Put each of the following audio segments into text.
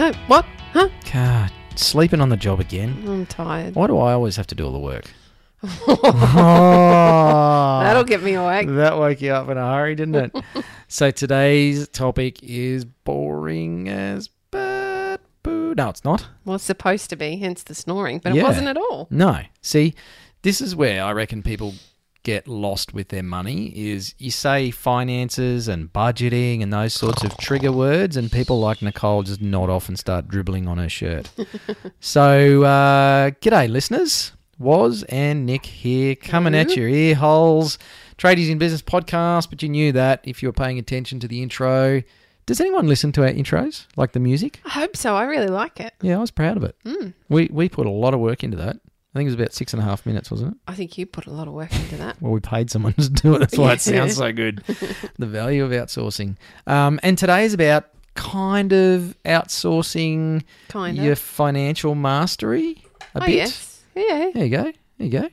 No, what? Huh? God, sleeping on the job again. I'm tired. Why do I always have to do all the work? Oh. That'll get me awake. That woke you up in a hurry, didn't it? so today's topic is boring as but boo. No, it's not. Well, it's supposed to be, hence the snoring, but it wasn't at all. No. See, this is where I reckon people get lost with their money is you say finances and budgeting and those sorts of trigger words and people like Nicole just nod off and start dribbling on her shirt. so, uh, g'day listeners. Waz and Nick here coming at your ear holes. Tradies in Business podcast, but you knew that if you were paying attention to the intro. Does anyone listen to our intros, like the music? I hope so. I really like it. Yeah, I was proud of it. Mm. We we put a lot of work into that. I think it was about six and a half minutes, wasn't it? I think you put a lot of work into that. Well, we paid someone to do it. That's why it sounds so good. the value of outsourcing. Um, and today is about kind of outsourcing Kind your financial mastery a oh, bit. yes. Yeah. There you go. There you go.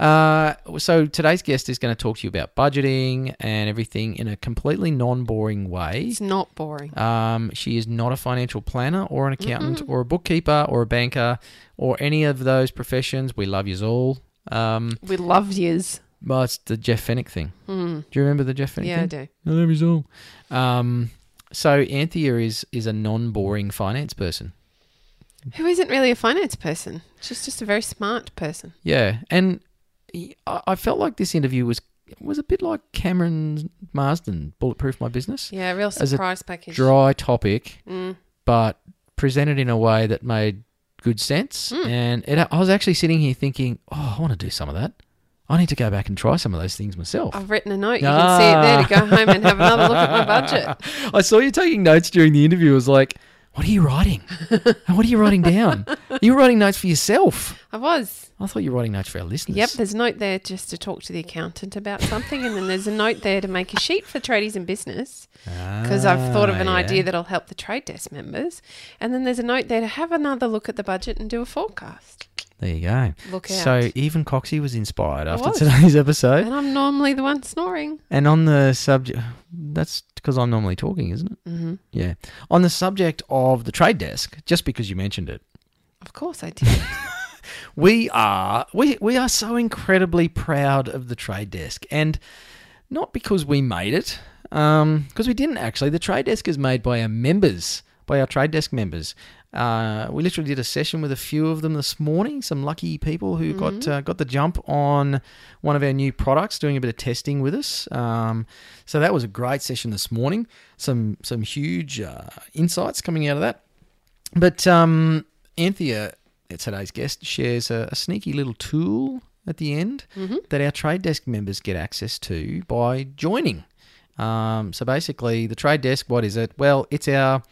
Uh, so today's guest is going to talk to you about budgeting and everything in a completely non-boring way. It's not boring. Um, she is not a financial planner or an accountant or a bookkeeper or a banker or any of those professions. We love yous all. Um, We love yous. well, it's the Jeff Fenech thing. Mm. Do you remember the Jeff Fenech Yeah, I do. I love yous all. Um, so Anthea is is a non-boring finance person. Who isn't really a finance person? She's just a very smart person. Yeah, and he- I I felt like this interview was was a bit like Cameron Marsden, Bulletproof My Business. Yeah, real As a surprise package. Dry topic, Mm. but presented in a way that made good sense. Mm. And it, I was actually sitting here thinking, oh, I want to do some of that. I need to go back and try some of those things myself. I've written a note. You can see it there to go home and have another look at my budget. I saw you taking notes during the interview. I was like, what are you writing? What are you writing down? You were writing notes for yourself. I was. I thought you were writing notes for our listeners. Yep, there's a note there just to talk to the accountant about something, and then there's a note there to make a sheet for tradies in business because I've thought of an Ah, idea that'll help the trade desk members, and then there's a note there to have another look at the budget and do a forecast. There you go. Look out! So even Coxie was inspired after was. today's episode. and I'm normally the one snoring. And on the subject, that's because I'm normally talking, isn't it? Mm-hmm. Yeah. On the subject of the trade desk, just because you mentioned it, Of course I did. we are we we are so incredibly proud of the trade desk, and not because we made it, because we didn't actually. The trade desk is made by our members, by our trade desk members. Uh, we literally did a session with a few of them this morning. Some lucky people who got uh, got the jump on one of our new products, doing a bit of testing with us. Um, so that was a great session this morning. Some some huge uh, insights coming out of that. But um, Anthea, today's guest, shares a, a sneaky little tool at the end hmm that our trade desk members get access to by joining. Um, so basically, the trade desk, what is it? Well, it's our.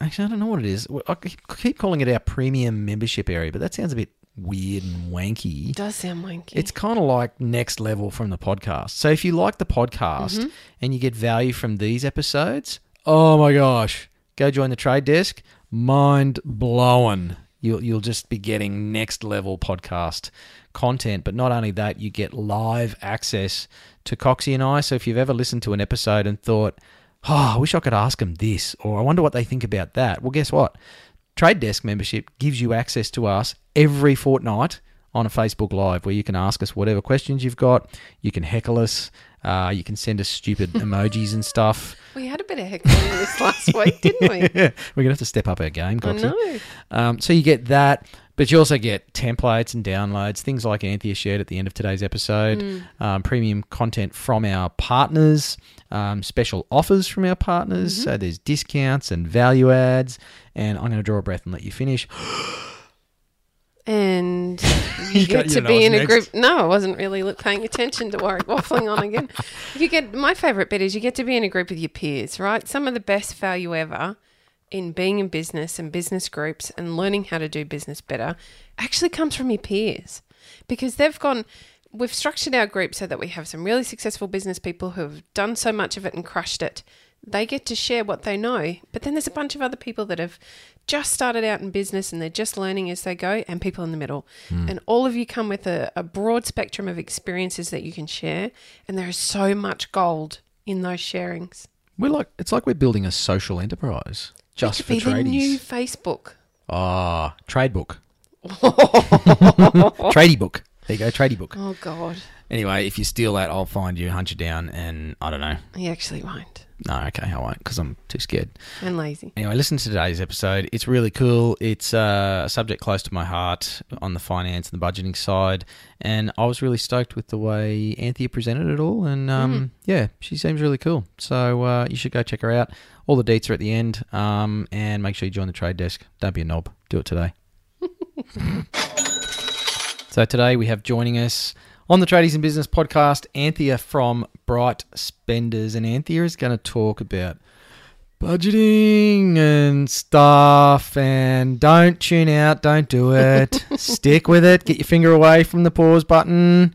Actually, I don't know what it is. I keep calling it our premium membership area, but that sounds a bit weird and wanky. It Does sound wanky. It's kind of like next level from the podcast. So if you like the podcast Mm-hmm. and you get value from these episodes, oh my gosh, go join the trade desk. Mind blowing. You'll you'll just be getting next level podcast content. But not only that, you get live access to Coxie and I. So if you've ever listened to an episode and thought, oh, I wish I could ask them this, or I wonder what they think about that. Well, guess what? Trade Desk membership gives you access to us every fortnight on a Facebook Live where you can ask us whatever questions you've got. You can heckle us. Uh, you can send us stupid emojis and stuff. we had a bit of heckling this last week, didn't we? We're going to have to step up our game, I know. Um, so you get that, but you also get templates and downloads, things like Anthea shared at the end of today's episode, Mm. um, premium content from our partners, um, special offers from our partners. Mm-hmm. So there's discounts and value adds. And I'm going to draw a breath and let you finish. And You get to be in a next. group. No, I wasn't really paying attention to Warwick waffling on again. You get my favourite bit is you get to be in a group with your peers, right? Some of the best value ever in being in business and business groups and learning how to do business better actually comes from your peers because they've gone we've structured our group so that we have some really successful business people who have done so much of it and crushed it. They get to share what they know, but then there's a bunch of other people that have just started out in business and they're just learning as they go, and people in the middle. And all of you come with a, a broad spectrum of experiences that you can share, and there is so much gold in those sharings. We're like it's like we're building a social enterprise just it for could be the new. Facebook. Ah, trade book, tradie book. There you go, tradie book. Oh God, Anyway, if you steal that, I'll find you, hunt you down, and I don't know. he actually won't. No, okay, I won't because I'm too scared. And lazy. Anyway, listen to today's episode. It's really cool. It's uh, a subject close to my heart on the finance and the budgeting side, and I was really stoked with the way Anthea presented it all. And um, yeah, she seems really cool. So uh, you should go check her out. All the deets are at the end, um, and make sure you join the trade desk. Don't be a knob. Do it today. so today we have joining us on the Tradies in Business podcast, Anthea from Bright Spenders, and Anthea is going to talk about budgeting and stuff. And don't tune out don't do it. Stick with it. Get your finger away from the pause button.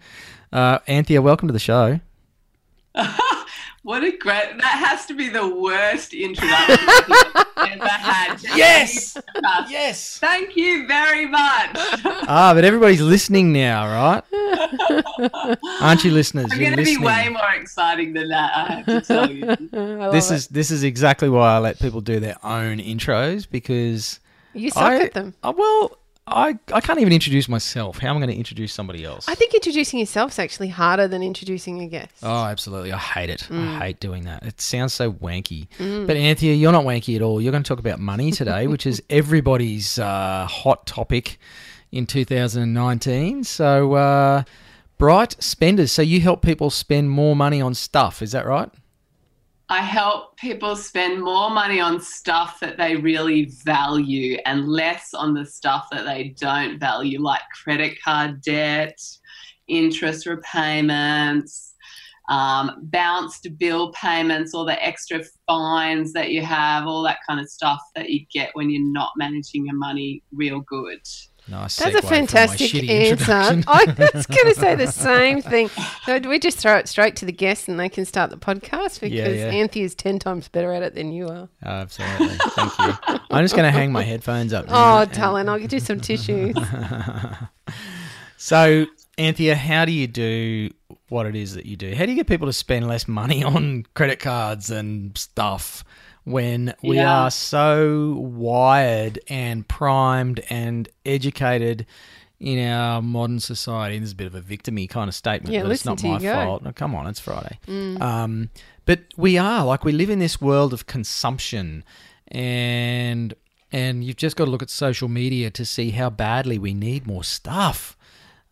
Uh, anthea welcome to the show What a great! That has to be the worst introduction I've ever had. Yes! yes Thank you very much. ah but everybody's listening now right aren't you listeners I'm You're going to be way more exciting than that. I have to tell you. I love this it. is this is exactly why i let people do their own intros because you suck I, at them. uh, well I, I can't even introduce myself how am i going to introduce somebody else I think introducing yourself is actually harder than introducing a guest. Oh, absolutely. I hate it. Mm. I hate doing that. It sounds so wanky. But Anthea, you're not wanky at all. You're going to talk about money today, which is everybody's uh, hot topic in 2019. So, uh, Bright Spenders. So, you help people spend more money on stuff. Is that right? I help people spend more money on stuff that they really value and less on the stuff that they don't value, like credit card debt, interest repayments, um, bounced bill payments, all the extra fines that you have, all that kind of stuff that you get when you're not managing your money real good. Nice. That's a fantastic answer. I was going to say the same thing. So we just throw it straight to the guests and they can start the podcast because yeah. Anthea is 10 times better at it than you are. Oh, absolutely. Thank you. I'm just going to hang my headphones up. Oh, darling, I'll get you some tissues. So, Anthea, how do you do what it is that you do? How do you get people to spend less money on credit cards and stuff when we Yeah. are so wired and primed and educated in our modern society? This is a bit of a victimy kind of statement, Yeah, but it's not to my. Mm. fault. No, come on, it's Friday. Um, but we are like we live in this world of consumption, and and you've just got to look at social media to see how badly we need more stuff.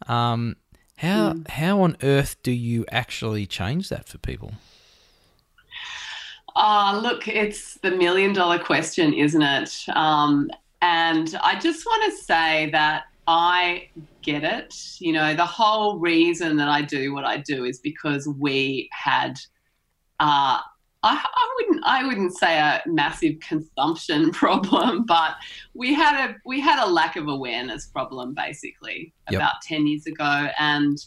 Um, how how on earth do you actually change that for people? Ah, look, it's the million dollar question, isn't it? Um, and I just want to say that I get it. You know, the whole reason that I do what I do is because we had, uh, I, I wouldn't, I wouldn't say a massive consumption problem, but we had a we had a lack of awareness problem basically Yep. about ten years ago, and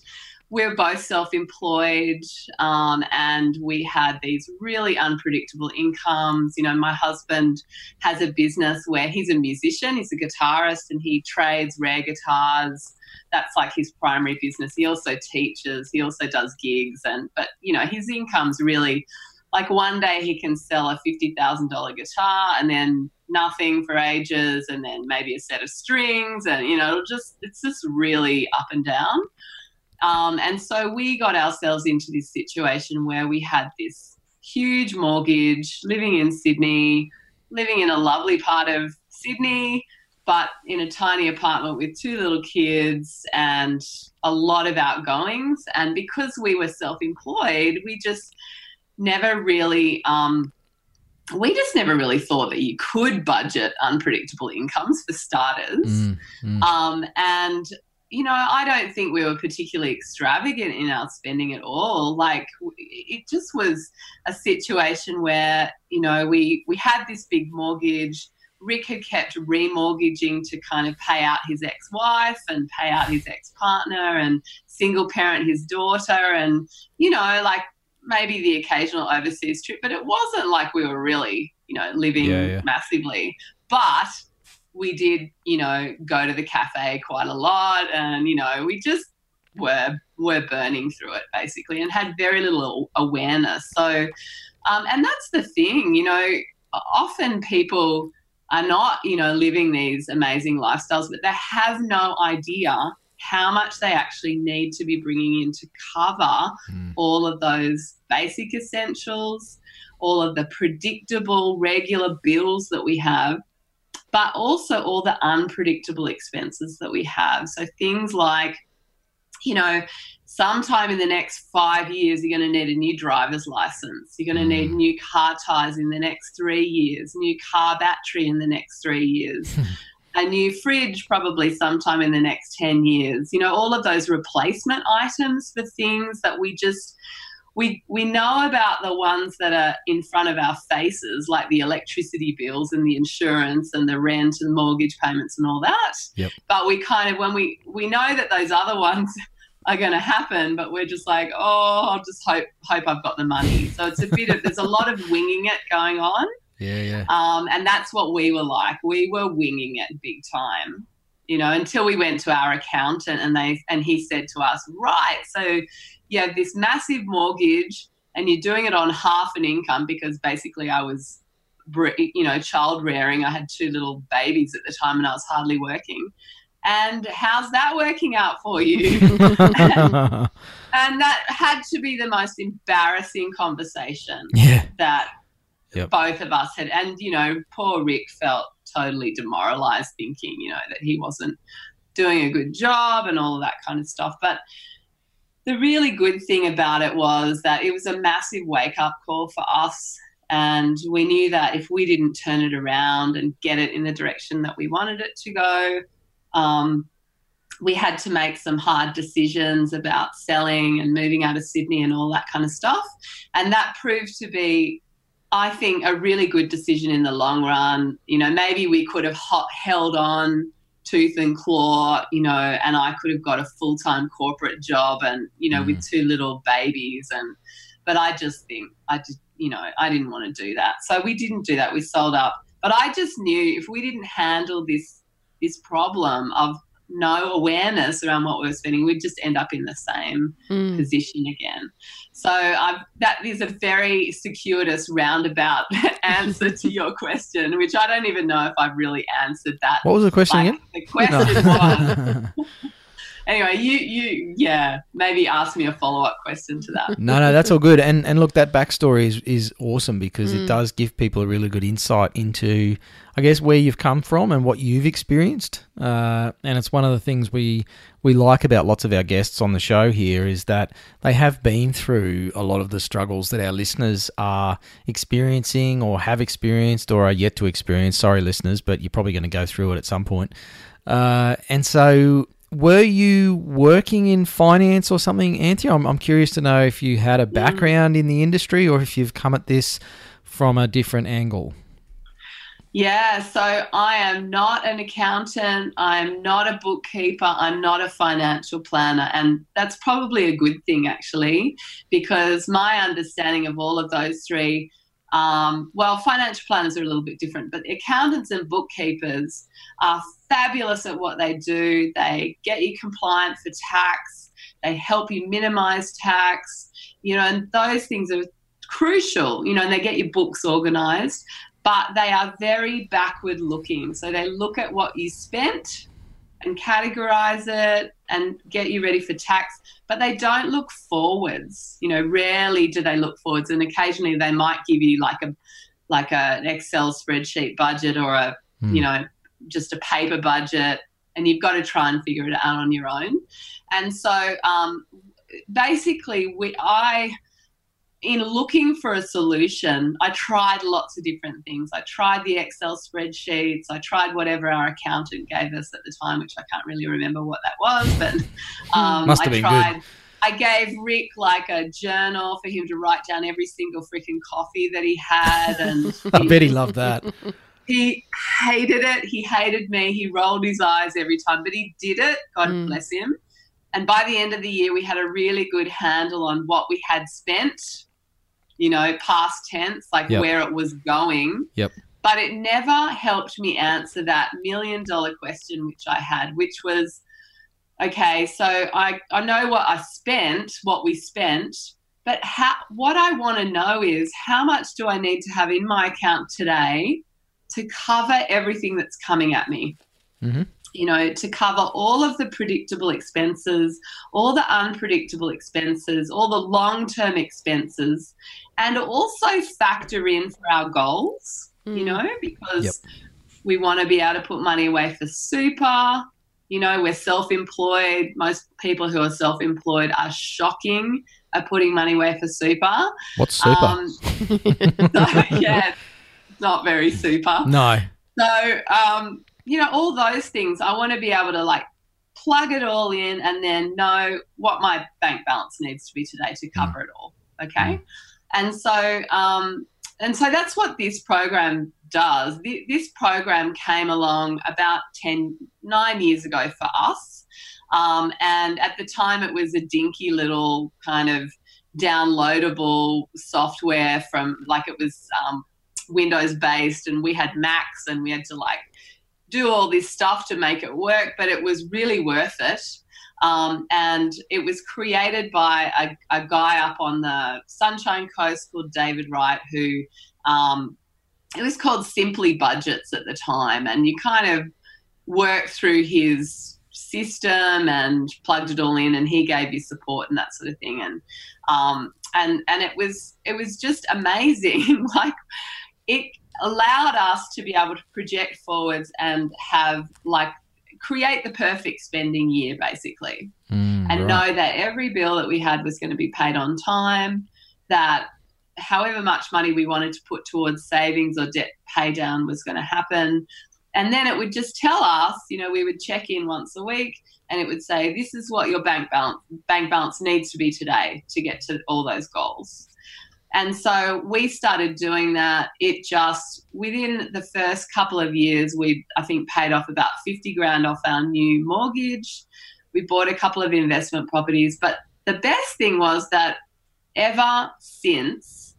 we were both self-employed um, and we had these really unpredictable incomes. You know my husband has a business where he's a musician he's a guitarist and he trades rare guitars. That's like his primary business. He also teaches he also does gigs and but you know his income's really like one day he can sell a $50000 guitar and then nothing for ages and then maybe a set of strings and you know just it's just really up and down um, and so we got ourselves into this situation where we had this huge mortgage, living in Sydney, living in a lovely part of Sydney, but in a tiny apartment with two little kids and a lot of outgoings. And because we were self employed, we just never really. Um, we just never really thought that you could budget unpredictable incomes for starters. Mm, mm. Um, and you know, I don't think we were particularly extravagant in our spending at all. Like it just was a situation where, you know, we we had this big mortgage. Rick had kept remortgaging to kind of pay out his ex-wife and pay out his ex-partner and single parent his daughter and you know, like maybe the occasional overseas trip, but it wasn't like we were really, you know, living Yeah, yeah. massively. But we did, you know, go to the cafe quite a lot, and you know, we just were were burning through it basically, and had very little awareness. So, um, and that's the thing, you know, often people are not, you know, living these amazing lifestyles, but they have no idea how much they actually need to be bringing in to cover all of those basic essentials, all of the predictable, regular bills that we have, but also all the unpredictable expenses that we have. So things like, you know, sometime in the next five years, you're going to need a new driver's license. You're going to need mm. new car tires in the next three years, new car battery in the next three years. A new fridge, probably sometime in the next 10 years. You know, all of those replacement items for things that we just, we we know about the ones that are in front of our faces, like the electricity bills and the insurance and the rent and mortgage payments and all that. Yep. But we kind of when we we know that those other ones are going to happen, but we're just like, oh, I'll just hope hope I've got the money. So it's a bit of there's a lot of winging it going on. Yeah, yeah. Um, and that's what we were like. We were winging it big time, you know, until we went to our accountant and they and he said to us, right, so you have this massive mortgage and you're doing it on half an income because basically I was, you know, child rearing. I had two little babies at the time and I was hardly working. And how's that working out for you? and that had to be the most embarrassing conversation yeah. that Yep. both of us had and you know poor rick felt totally demoralized thinking you know that he wasn't doing a good job and all of that kind of stuff but the really good thing about it was that it was a massive wake up call for us and we knew that if we didn't turn it around and get it in the direction that we wanted it to go um, we had to make some hard decisions about selling and moving out of sydney and all that kind of stuff and that proved to be I think a really good decision in the long run. You know, maybe we could have hot, held on tooth and claw, you know, and I could have got a full time corporate job and, you know, with mm. two little babies. And, but I just think, I just, you know, I didn't want to do that. So we didn't do that. We sold up. But I just knew if we didn't handle this, this problem of no awareness around what we were spending, we'd just end up in the same Mm. position again. So I've, that is a very circuitous roundabout answer to your question, which I don't even know if I've really answered that. What was the question Like, again? the question was No. anyway. You you yeah maybe ask me a follow up question to that. no, no, that's all good. And and look, that backstory is is awesome because Mm. it does give people a really good insight into, I guess, where you've come from and what you've experienced. Uh, and it's one of the things we we like about lots of our guests on the show here is that they have been through a lot of the struggles that our listeners are experiencing or have experienced or are yet to experience. Sorry, listeners, but you're probably going to go through it at some point. Uh, and so, were you working in finance or something, Anthea? I'm, I'm curious to know if you had a background in the industry or if you've come at this from a different angle. Yeah, so I am not an accountant. I'm not a bookkeeper. I'm not a financial planner. And that's probably a good thing, actually, because my understanding of all of those three, um, well, financial planners are a little bit different, but accountants and bookkeepers are fabulous at what they do. They get you compliant for tax, they help you minimize tax, you know, and those things are crucial, you know, and they get your books organized but they are very backward looking. So they look at what you spent and categorize it and get you ready for tax, but they don't look forwards. You know, rarely do they look forwards, and occasionally they might give you like a like a, an Excel spreadsheet budget or a Hmm. you know just a paper budget, and you've got to try and figure it out on your own. And so um, basically, we I in looking for a solution, I tried lots of different things. I tried the Excel spreadsheets. I tried whatever our accountant gave us at the time, which I can't really remember what that was, but um, Must have I been tried. good. I gave Rick like a journal for him to write down every single freaking coffee that he had, and I bet he loved that. he hated it. He hated me. He rolled his eyes every time, but he did it. God Mm. bless him. And by the end of the year, we had a really good handle on what we had spent, you know, past tense, like Yep. where it was going. Yep. But it never helped me answer that million dollar question, which I had, which was okay, so I, I know what I spent, what we spent, but how, what I want to know is how much do I need to have in my account today to cover everything that's coming at me? Mhm. You know, to cover all of the predictable expenses, all the unpredictable expenses, all the long term expenses, and also factor in for our goals, you Mm. know, because Yep. we want to be able to put money away for super. You know, we're self employed. Most people who are self employed are shocking at putting money away for super. What's super? Um, so, yeah, it's not very super. no. So, um, you know, all those things, I want to be able to like plug it all in and then know what my bank balance needs to be today to cover it all. Okay. And so, um, and so that's what this program does. Th- This program came along about 10, nine years ago for us. Um, and at the time, it was a dinky little kind of downloadable software from like it was um, Windows based, and we had Macs, and we had to like do all this stuff to make it work, but it was really worth it. Um, and it was created by a, a guy up on the Sunshine Coast called David Wright, who um, it was called Simply Budgets at the time. And you kind of worked through his system and plugged it all in, and he gave you support and that sort of thing. And um, and and it was it was just amazing. like it allowed us to be able to project forwards and have like create the perfect spending year basically. Mm, and right. know that every bill that we had was going to be paid on time that however much money we wanted to put towards savings or debt pay down was going to happen. And then it would just tell us you know we would check in once a week and it would say this is what your bank balance bank balance needs to be today to get to all those goals and so we started doing that. It just within the first couple of years, we I think paid off about fifty grand off our new mortgage. We bought a couple of investment properties, but the best thing was that ever since,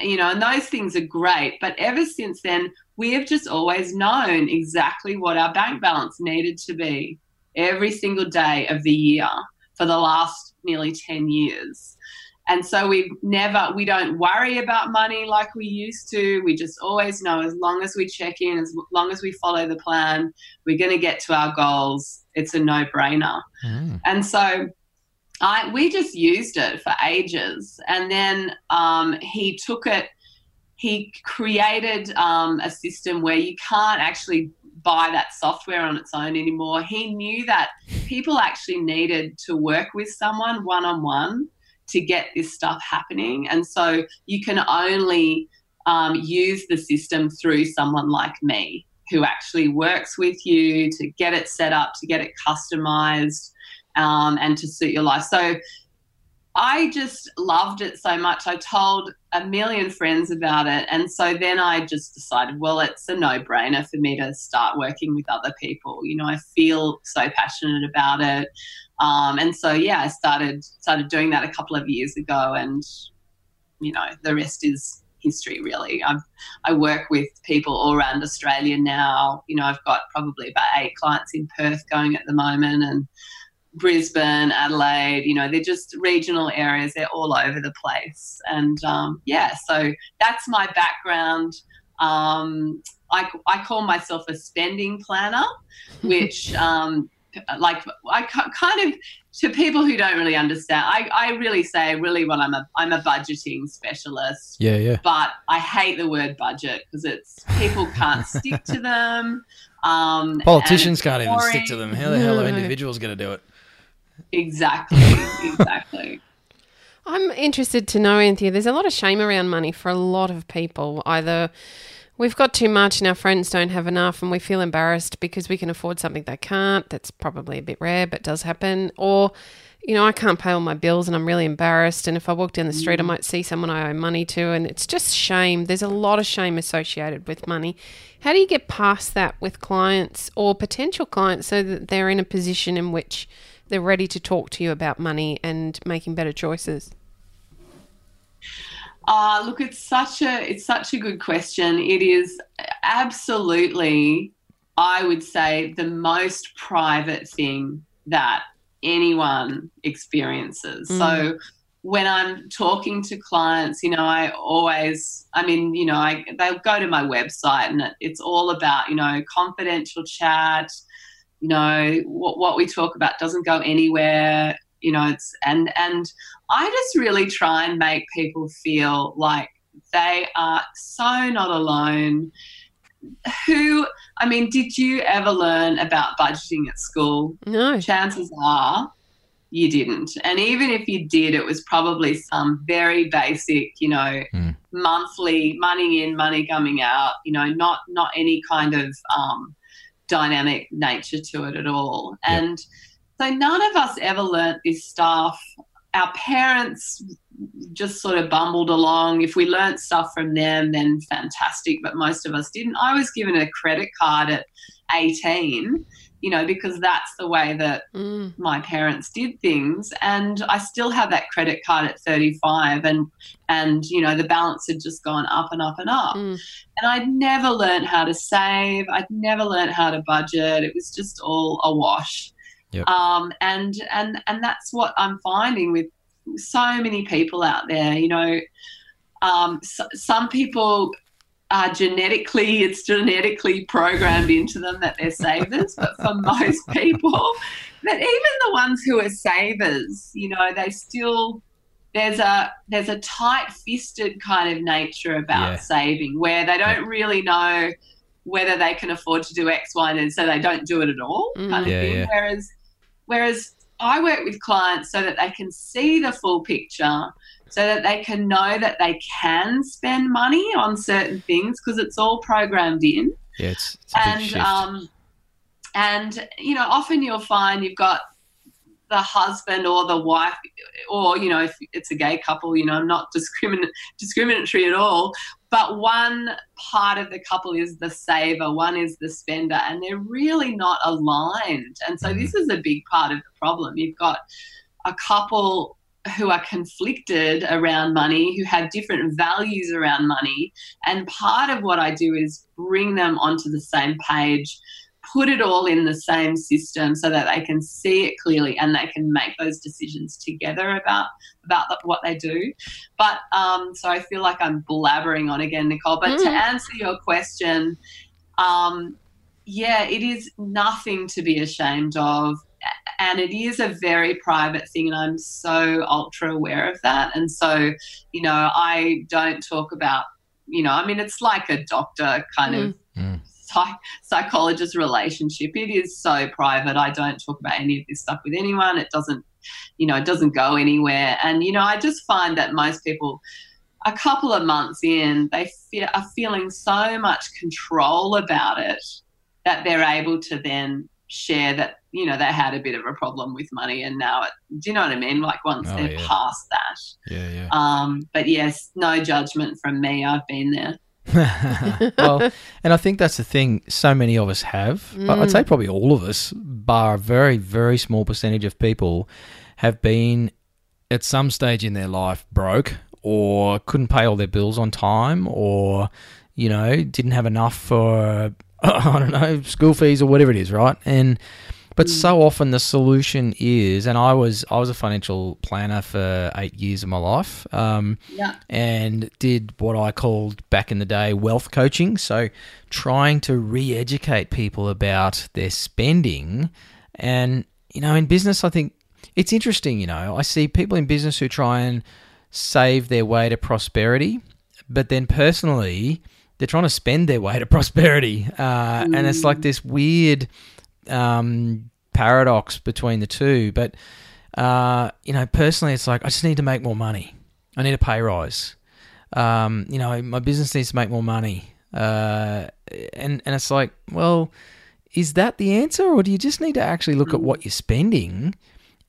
you know, and those things are great, but ever since then, we have just always known exactly what our bank balance needed to be every single day of the year for the last nearly 10 years. And so we never, we don't worry about money like we used to. We just always know as long as we check in, as long as we follow the plan, we're going to get to our goals. It's a no brainer. Mm. And so I, we just used it for ages. And then um, he took it, he created um, a system where you can't actually buy that software on its own anymore. He knew that people actually needed to work with someone one on one to get this stuff happening. And so you can only um, use the system through someone like me who actually works with you to get it set up, to get it customized, um, and to suit your life. So I just loved it so much. I told a million friends about it. And so then I just decided, well, it's a no brainer for me to start working with other people. You know, I feel so passionate about it. Um, and so, yeah, I started, started doing that a couple of years ago. And, you know, the rest is history, really. I've, I work with people all around Australia now. You know, I've got probably about eight clients in Perth going at the moment. And, Brisbane, Adelaide, you know, they're just regional areas. They're all over the place. And um, yeah, so that's my background. Um, I, I call myself a spending planner, which, um, like, I kind of, to people who don't really understand, I, I really say, really, what I'm a, I'm a budgeting specialist Yeah, yeah. but I hate the word budget because it's people can't stick to them. Um, Politicians can't even stick to them. How the hell are individuals going to do it? Exactly, exactly. I'm interested to know, Anthea. There's a lot of shame around money for a lot of people. Either we've got too much and our friends don't have enough, and we feel embarrassed because we can afford something they can't. That's probably a bit rare, but does happen. Or you know, I can't pay all my bills and I'm really embarrassed. And if I walk down the street, I mm. might see someone I owe money to. And it's just shame. There's a lot of shame associated with money. How do you get past that with clients or potential clients so that they're in a position in which they're ready to talk to you about money and making better choices? Uh, look, it's such a it's such a good question. It is absolutely, I would say, the most private thing that anyone experiences. Mm. So when I'm talking to clients, you know, I always, I mean, you know, I, they'll go to my website and it's all about, you know, confidential chat. You know, what, what we talk about doesn't go anywhere. You know, it's and and I just really try and make people feel like they are so not alone who I mean, did you ever learn about budgeting at school? No. Chances are you didn't. And even if you did, it was probably some very basic, you know, mm. monthly money in, money coming out, you know, not not any kind of um, dynamic nature to it at all. Yep. And so none of us ever learnt this stuff. Our parents just sort of bumbled along. If we learnt stuff from them, then fantastic, but most of us didn't. I was given a credit card at 18, you know, because that's the way that mm. my parents did things. And I still have that credit card at 35 and and you know, the balance had just gone up and up and up. Mm. And I'd never learnt how to save. I'd never learnt how to budget. It was just all a wash. Yep. Um, and and and that's what I'm finding with so many people out there. You know, um, so, some people are genetically, it's genetically programmed into them that they're savers, but for most people, but even the ones who are savers, you know, they still there's a there's a tight-fisted kind of nature about yeah. saving where they don't yeah. really know whether they can afford to do X, Y, and so they don't do it at all, mm. kind of yeah, thing. Whereas whereas I work with clients so that they can see the full picture, so that they can know that they can spend money on certain things because it's all programmed in. Yeah, it's, it's and um, and you know, often you'll find you've got the husband or the wife, or you know, if it's a gay couple, you know, not discrimin- discriminatory at all. But one part of the couple is the saver, one is the spender, and they're really not aligned. And so mm-hmm. this is a big part of the problem. You've got a couple who are conflicted around money, who have different values around money. And part of what I do is bring them onto the same page put it all in the same system so that they can see it clearly and they can make those decisions together about about the, what they do. But um, so I feel like I'm blabbering on again, Nicole. But mm. to answer your question, um, yeah, it is nothing to be ashamed of. And it is a very private thing, and I'm so ultra aware of that. And so, you know, I don't talk about, you know, I mean, it's like a doctor kind mm. of mm psych- psychologist relationship. It is so private. I don't talk about any of this stuff with anyone. It doesn't, you know, it doesn't go anywhere. And, you know, I just find that most people, a couple of months in, they feel, are feeling so much control about it that they're able to then share that you know they had a bit of a problem with money and now it do you know what i mean? Like once oh, they're yeah. past that. Yeah yeah. Um but yes no judgment from me. I've been there well, and I think that's the thing so many of us have. Mm. I'd say mm. probably all of us, bar a very, very small percentage of people, have been at some stage in their life broke or couldn't pay all their bills on time or, you know, didn't have enough for, I don't know, school fees or whatever it is, right? And but mm. so often the solution is, and I was I was a financial planner for eight years of my life, um, yeah. and did what I called back in the day wealth coaching. So trying to re-educate people about their spending, and you know, in business, I think it's interesting. You know, I see people in business who try and save their way to prosperity, but then personally, they're trying to spend their way to prosperity, uh, mm. and it's like mm. this weird um, paradox between the two. But Uh, you know, personally, it's like I just need to make more money. I need a pay rise. Um, you know, my business needs to make more money. Uh, and and it's like, well, is that the answer, or do you just need to actually look at what you're spending?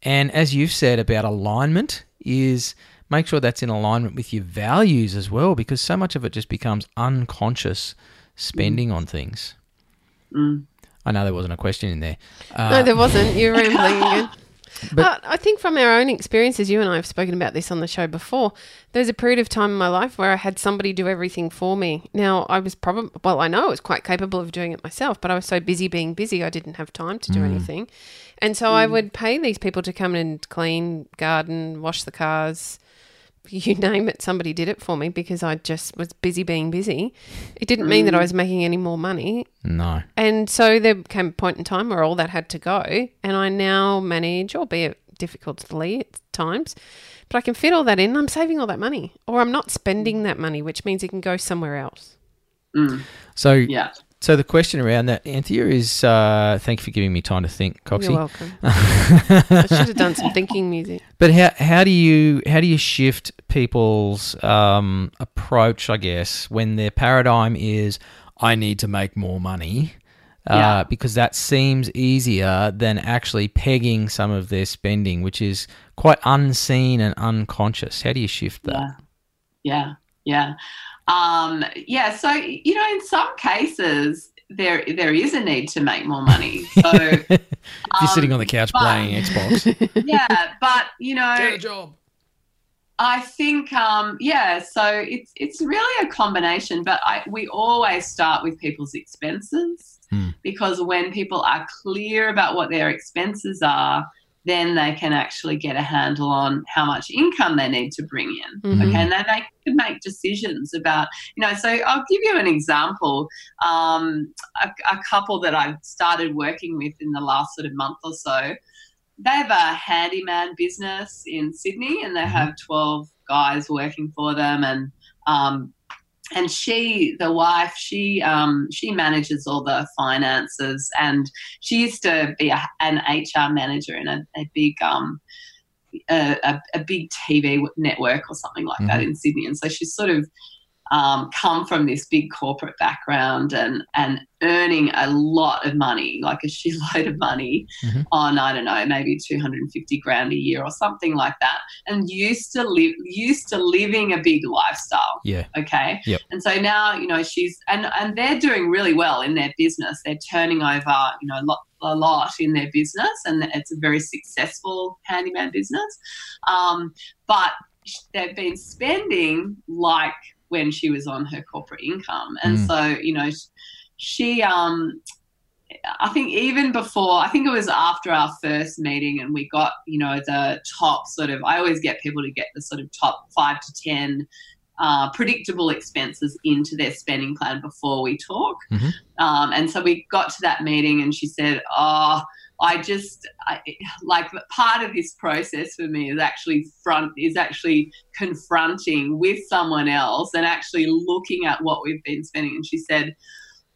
And as you've said about alignment, is make sure that's in alignment with your values as well, because so much of it just becomes unconscious spending on things. Mm. I know there wasn't a question in there. Uh, no, there wasn't. You're rambling again. But- Uh, I think from our own experiences, you and I have spoken about this on the show before. There's a period of time in my life where I had somebody do everything for me. Now, I was probably, well, I know I was quite capable of doing it myself, but I was so busy being busy, I didn't have time to do anything. And so I would pay these people to come and clean, garden, wash the cars, you name it, somebody did it for me because I just was busy being busy. It didn't mean that I was making any more money. no. And so there came a point in time where all that had to go, and I now manage, albeit difficultly at times, but I can fit all that in. I'm saving all that money, or I'm not spending that money, which means it can go somewhere else. Mm. So Yeah. So the question around that, Anthea, is uh, thank you for giving me time to think, Coxie. You're welcome. I should have done some thinking music. But how how do you how do you shift people's um, approach? I guess when their paradigm is I need to make more money, uh, Yeah. because that seems easier than actually pegging some of their spending, which is quite unseen and unconscious. How do you shift that? Yeah. Yeah. Yeah. Um, yeah. So, you know, in some cases, there there is a need to make more money. So, if you're um, sitting on the couch but- playing Xbox, yeah, but you know, job. I think, um, yeah. So it's it's really a combination, but I, we always start with people's expenses Hmm. because when people are clear about what their expenses are, then they can actually get a handle on how much income they need to bring in. Mhm. Okay, and then they can make decisions about, you know. So I'll give you an example. Um, a, a couple that I've started working with in the last sort of month or so they have a handyman business in Sydney, and they Mhm. have twelve guys working for them, and um, and she, the wife, she um, she manages all the finances, and she used to be a, an HR manager in a, a big um, a, a, a big TV network or something like that in Sydney, and so she's sort of um, come from this big corporate background and and earning a lot of money, like a shitload of money, Mhm. on I don't know, maybe two hundred and fifty grand a year or something like that, and used to live used to living a big lifestyle. Yeah. Okay. Yep. And so now you know she's and and they're doing really well in their business. They're turning over you know a lot a lot in their business, and it's a very successful handyman business. Um, but they've been spending like when she was on her corporate income, and Mm. so you know she um I think even before, I think it was after our first meeting, and we got, you know, the top sort of. I always get people to get the sort of top five to ten uh, predictable expenses into their spending plan before we talk. Mhm. Um, and so we got to that meeting, and she said, "Oh, I just I, like part of this process for me is actually front is actually confronting with someone else and actually looking at what we've been spending." And she said.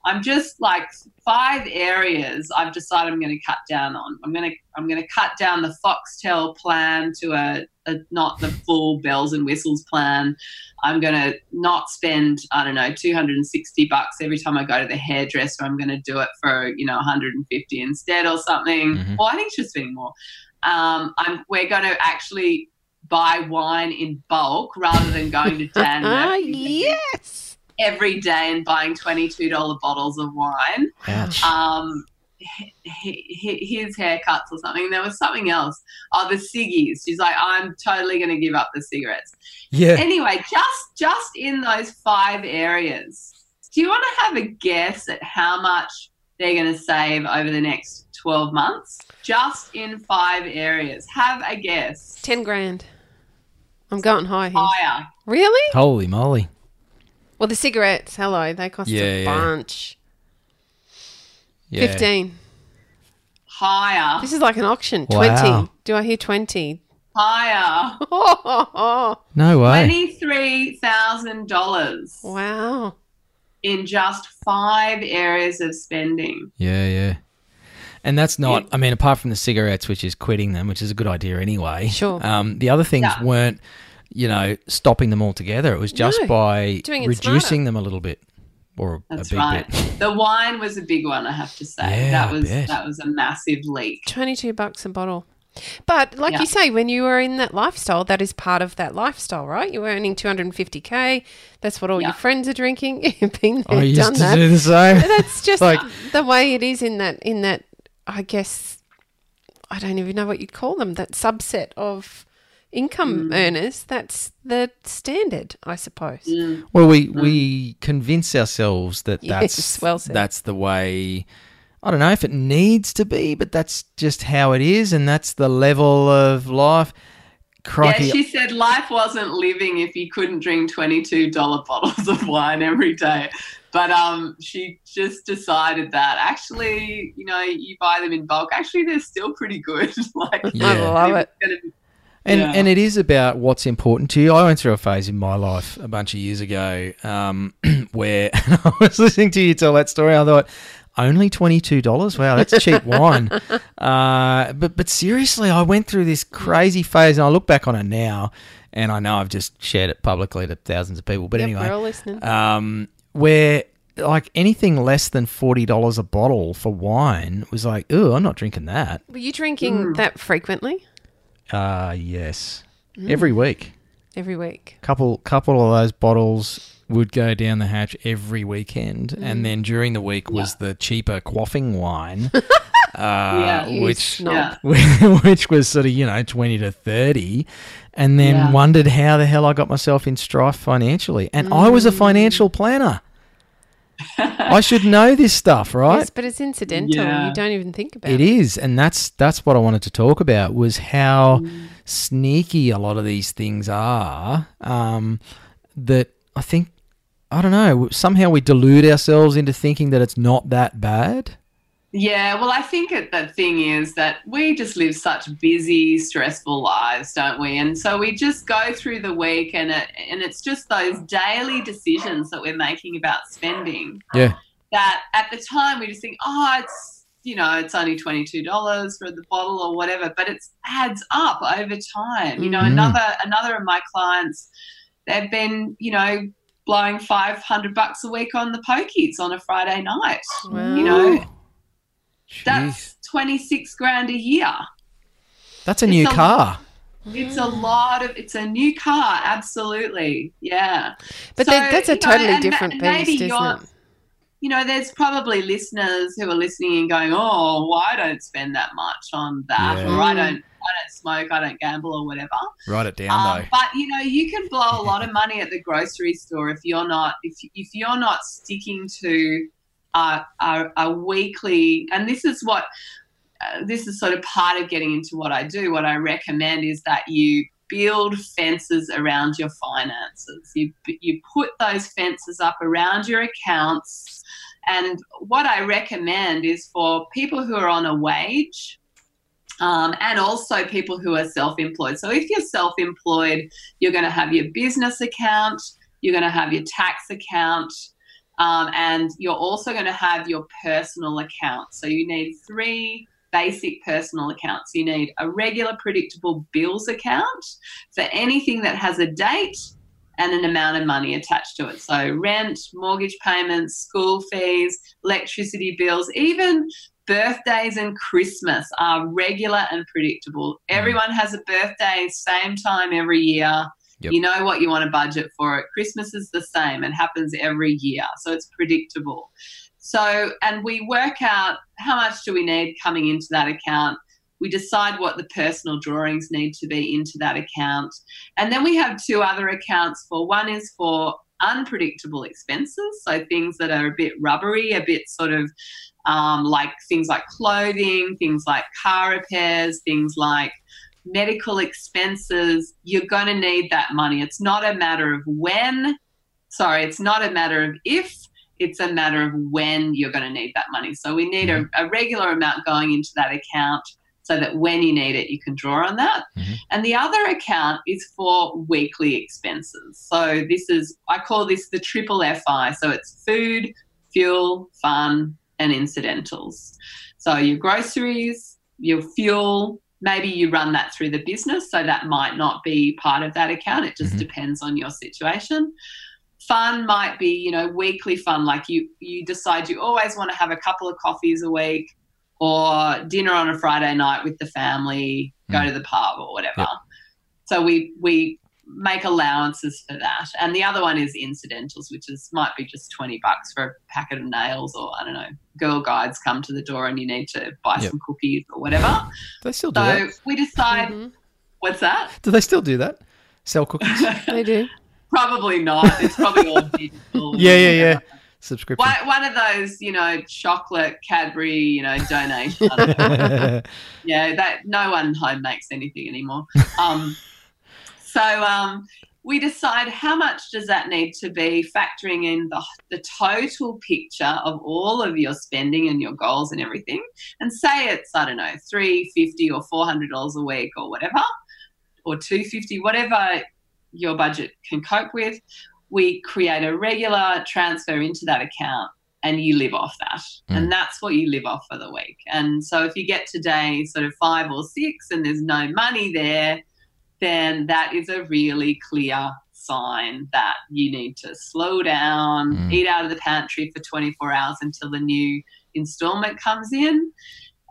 I'm just like five areas I've decided I'm going to cut down on. I'm going to I'm going to cut down the Foxtel plan to a, a not the full bells and whistles plan. I'm going to not spend I don't know 260 bucks every time I go to the hairdresser. I'm going to do it for you know 150 instead or something. Mhm. Well, I think she's spending more. Um, I'm we're going to actually buy wine in bulk rather than going to Dan Ah, yes. Every day and buying $22 bottles of wine. Ouch. Um, h- h- his haircuts or something. There was something else. Oh, the ciggies. She's like, I'm totally going to give up the cigarettes. yeah. Anyway, just just in those five areas, do you want to have a guess at how much they're going to save over the next 12 months? Just in five areas. Have a guess. 10 grand. I'm going high here. Higher. Really? Holy moly. Well, the cigarettes, hello, they cost Yeah, a yeah. bunch. Yeah. 15. Higher. This is like an auction. Wow. 20. Do I hear 20? Higher. No way. $23,000 wow. in just five areas of spending. Yeah, yeah. And that's not, I mean, apart from the cigarettes, which is quitting them, which is a good idea anyway. Sure. Um, the other things Yeah. weren't, you know, stopping them altogether. It was just No, by doing it reducing them a little bit or a, a That's big right. bit. The wine was a big one, I have to say. Yeah, that I was bet. that was a massive leak. 22 bucks a bottle. But like Yeah. you say, when you were in that lifestyle, that is part of that lifestyle, right? You're earning 250k. That's what all Yeah. your friends are drinking. You've been there, I used done to that. do the same. That's just Like- the way it is in that in that I guess I don't even know what you'd call them, that subset of income Hmm. earners. That's the standard, I suppose. Mm. Well, we we convince ourselves that Yes, that's well that's the way. I don't know if it needs to be, but that's just how it is, and that's the level of life. Crikey, Yeah, she said life wasn't living if you couldn't drink twenty-two dollar bottles of wine every day. But um, she just decided that actually, you know, you buy them in bulk. Actually, they're still pretty good. like, Yeah. I love it. Gonna be- and Yeah. and it is about what's important to you. I went through a phase in my life a bunch of years ago um, where I was listening to you tell that story. I thought. Only twenty two dollars. Wow, that's cheap wine. Uh, but but seriously, I went through this crazy phase, and I look back on it now, and I know I've just shared it publicly to thousands of people. But Yep, anyway, we're all listening. um, where like anything less than forty dollars a bottle for wine was like, oh, I'm not drinking that. Were you drinking Mm. that frequently Uh yes, every week, every week? couple couple of those bottles would go down the hatch every weekend, and then during the week was the cheaper quaffing wine, uh, You which snob. Yeah. which was sort of you know twenty to thirty, and then Yeah. wondered how the hell I got myself in strife financially, and I was a financial planner. I should know this stuff, right? Yes, but it's incidental. Yeah. You don't even think about It it. is, and that's that's what I wanted to talk about was how Mm. sneaky a lot of these things are. Um, that I think I don't know. Somehow we delude ourselves into thinking that it's not that bad. Yeah, well, I think it, the thing is that we just live such busy, stressful lives, don't we? And so we just go through the week, and it and it's just those daily decisions that we're making about spending. Yeah. That at the time we just think, oh, it's you know, it's only twenty two dollars for the bottle or whatever, but it adds up over time. You know, Mhm. another another of my clients, they've been, you know. Blowing five hundred bucks a week on the pokies on a Friday night. Wow. You know, Jeez. that's 26 grand a year. that's a it's new a- car. It's a lot of, it's a new car, absolutely. Yeah. But So, that's a know, totally and ma- different maybe beast, isn't you're- it? You know, there's probably listeners who are listening and going, oh, well, I don't spend that much on that, Yeah. or I don't, I don't smoke, I don't gamble, or whatever. Write it down Um, though. but you know, you can blow a lot of money at the grocery store if you're not if if you're not sticking to a a, a weekly. And this is what uh, this is sort of part of getting into what I do. What I recommend is that you build fences around your finances. You you put those fences up around your accounts. And what I recommend is for people who are on a wage, um, and also people who are self employed. So, if you're self employed, you're going to have your business account, you're going to have your tax account, um, and you're also going to have your personal account. So, you need three basic personal accounts. You need a regular, predictable bills account for anything that has a date and an amount of money attached to it. So, rent, mortgage payments, school fees, electricity bills, even birthdays and Christmas are regular and predictable. Everyone has a birthday same time every year. Yep. You know what you want to budget for it. Christmas is the same. It happens every year. So it's predictable. So, and we work out how much do we need coming into that account. We decide what the personal drawings need to be into that account. And then we have two other accounts for one is for unpredictable expenses. So things that are a bit rubbery, a bit sort of um, like things like clothing, things like car repairs, things like medical expenses, you're going to need that money. It's not a matter of when, sorry, it's not a matter of if, it's a matter of when you're going to need that money. So we need a, a regular amount going into that account so that when you need it, you can draw on that. Mhm. And the other account is for weekly expenses. So this is, I call this the triple FI. So it's food, fuel, fun, and incidentals. So your groceries, your fuel, maybe you run that through the business, so that might not be part of that account. It just Mhm. depends on your situation. Fun might be, you know, weekly fun, like you you decide you always want to have a couple of coffees a week or dinner on a Friday night with the family, go Mm. to the pub or whatever. Yep. So we we make allowances for that. And the other one is incidentals, which is might be just twenty bucks for a packet of nails or I don't know, girl guides come to the door and you need to buy Yep. some cookies or whatever. Do they still do So that? we decide Mhm. what's that? Do they still do that? Sell cookies? They do. Probably not. It's probably all digital. Yeah, yeah, yeah. Subscription. One, one of those, you know, chocolate Cadbury, you know, donation. yeah, that no one home makes anything anymore. Um, so um, we decide how much does that need to be, factoring in the, the total picture of all of your spending and your goals and everything. And say it's I don't know three fifty or four hundred dollars a week or whatever, or two fifty, whatever your budget can cope with. We create a regular transfer into that account and you live off that. Mm. And that's what you live off for the week. And so if you get today sort of five or six and there's no money there, then that is a really clear sign that you need to slow down, Mm. eat out of the pantry for 24 hours until the new installment comes in.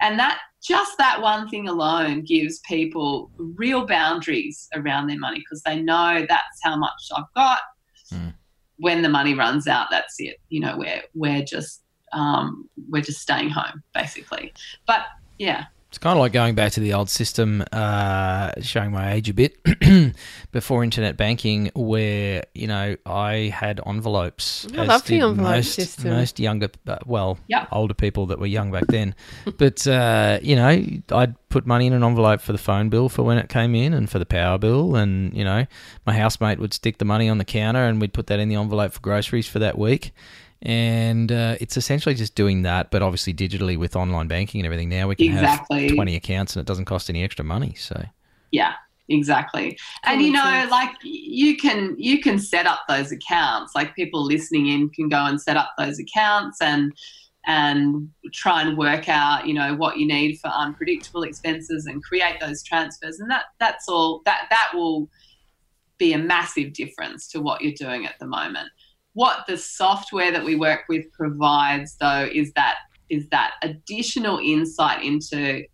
And that just that one thing alone gives people real boundaries around their money because they know that's how much I've got. Mm. When the money runs out, that's it. You know, we're we're just um, we're just staying home basically. But yeah, It's kind of like going back to the old system, uh, showing my age a bit, before internet banking, where you know I had envelopes. I love the envelope most, system. Most younger, uh, well, Yeah. older people that were young back then. but uh, you know, I'd put money in an envelope for the phone bill for when it came in, and for the power bill, and you know, my housemate would stick the money on the counter, and we'd put that in the envelope for groceries for that week. And uh, it's essentially just doing that, but obviously digitally with online banking and everything. Now we can Exactly. have 20 accounts and it doesn't cost any extra money. So, Yeah, exactly. and you know, sense. like you can you can set up those accounts. Like people listening in can go and set up those accounts and and try and work out, you know, what you need for unpredictable expenses and create those transfers. And that that's all that that will be a massive difference to what you're doing at the moment. What the software that we work with provides though is that is that additional insight into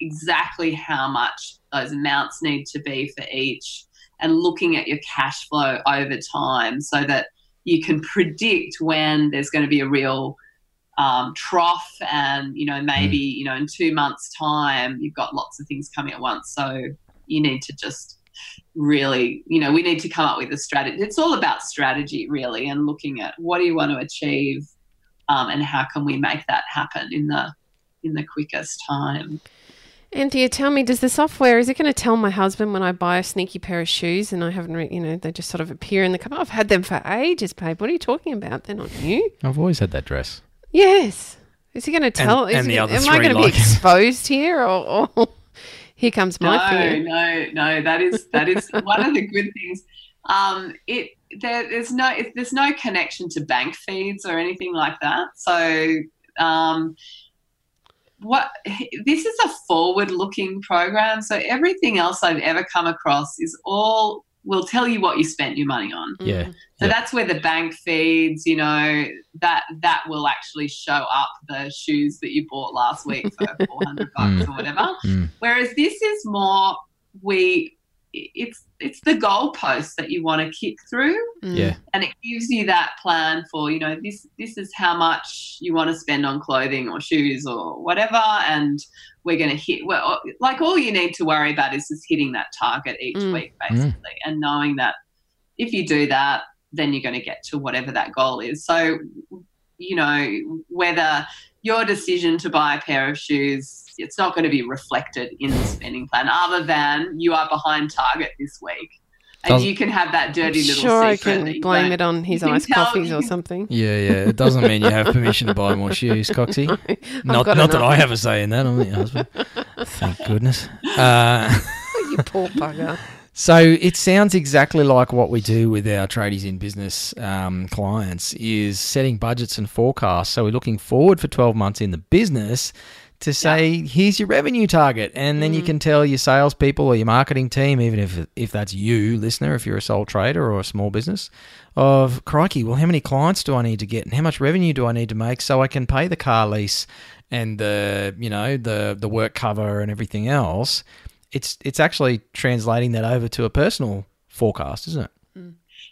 exactly how much those amounts need to be for each and looking at your cash flow over time so that you can predict when there's going to be a real um, trough and you know maybe you know in two months time you've got lots of things coming at once. So you need to just really you know we need to come up with a strategy it's all about strategy really and looking at what do you want to achieve um, and how can we make that happen in the in the quickest time Anthea, tell me, does the software is it going to tell my husband when I buy a sneaky pair of shoes and I haven't, re- you know, they just sort of appear in the cupboard? I've had them for ages, babe. What are you talking about? They're not new. I've always had that dress. Yes. Is he going to tell? is and he the gonna- other am I three going to be exposed here, or, or here comes my no, fear? no, no. That is that is one of the good things. Um, it there, there's no it, there's no connection to bank feeds or anything like that. So um, what this is a forward-looking program. So everything else I've ever come across is all will tell you what you spent your money on. Yeah. Mm. So Yep. that's where the bank feeds, you know, that that will actually show up the shoes that you bought last week for 400 bucks or whatever. Mm. Whereas this is more we it's it's the goalposts that you want to kick through Mm. Yeah. and it gives you that plan for you know this this is how much you want to spend on clothing or shoes or whatever and we're going to hit well like all you need to worry about is just hitting that target each Mm. week basically and knowing that if you do that then you're going to get to whatever that goal is. So you know whether your decision to buy a pair of shoes it's not going to be reflected in the spending plan other than you are behind target this week and you can have that dirty little Sure, I secret that can you blame it on his iced coffees or something. Yeah, yeah. It doesn't mean you have permission to buy more shoes, Coxie. Not, got not that. I have a say in that. I'm your husband. Thank goodness. Uh, you poor bugger. So it sounds exactly like what we do with our tradies in business um, clients is setting budgets and forecasts. So we're looking forward for 12 months in the business to say, here's your revenue target. And then you mm. can tell your salespeople or your marketing team, even if, if that's you, listener, if you're a sole trader or a small business, of crikey, well, how many clients do I need to get and how much revenue do I need to make so I can pay the car lease and the, you know, the, the work cover and everything else it's it's actually translating that over to a personal forecast, isn't it?